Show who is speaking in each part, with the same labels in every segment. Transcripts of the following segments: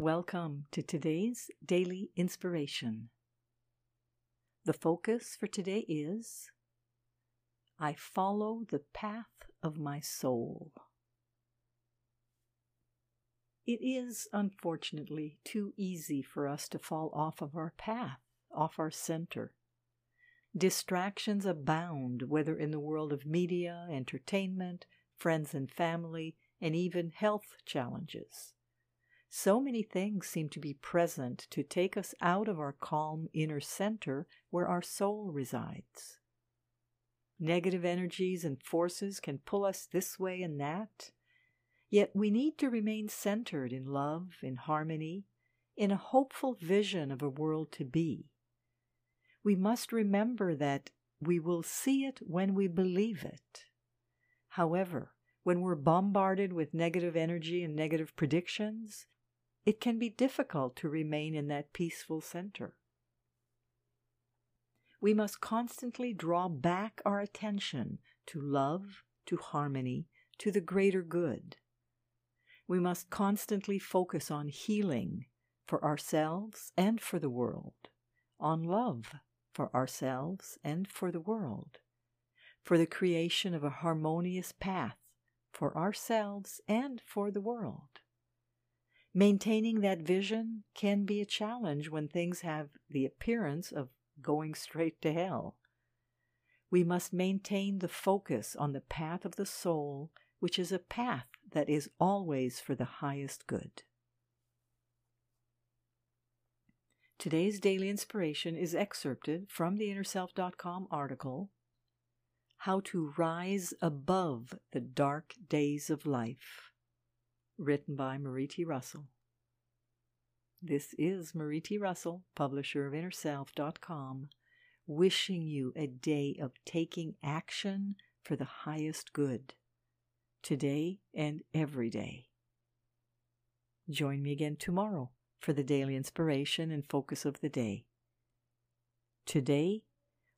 Speaker 1: Welcome to today's daily inspiration. The focus for today is I follow the path of my soul. It is, unfortunately, too easy for us to fall off of our path, off our center. Distractions abound, whether in the world of media, entertainment, friends and family, and even health challenges. So many things seem to be present to take us out of our calm inner center where our soul resides. Negative energies and forces can pull us this way and that, yet we need to remain centered in love, in harmony, in a hopeful vision of a world to be. We must remember that we will see it when we believe it. However, when we're bombarded with negative energy and negative predictions, it can be difficult to remain in that peaceful center. We must constantly draw back our attention to love, to harmony, to the greater good. We must constantly focus on healing for ourselves and for the world, on love for ourselves and for the world, for the creation of a harmonious path for ourselves and for the world. Maintaining that vision can be a challenge when things have the appearance of going straight to hell. We must maintain the focus on the path of the soul, which is a path that is always for the highest good. Today's daily inspiration is excerpted from the InnerSelf.com article How to Rise Above the Dark Days of Life written by Marie T. Russell. This is Marie T. Russell, publisher of InnerSelf.com, wishing you a day of taking action for the highest good, today and every day. Join me again tomorrow for the daily inspiration and focus of the day. Today,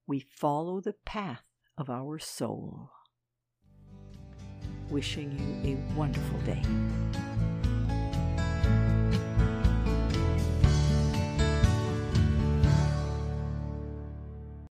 Speaker 1: we follow the path of our soul wishing you a wonderful day.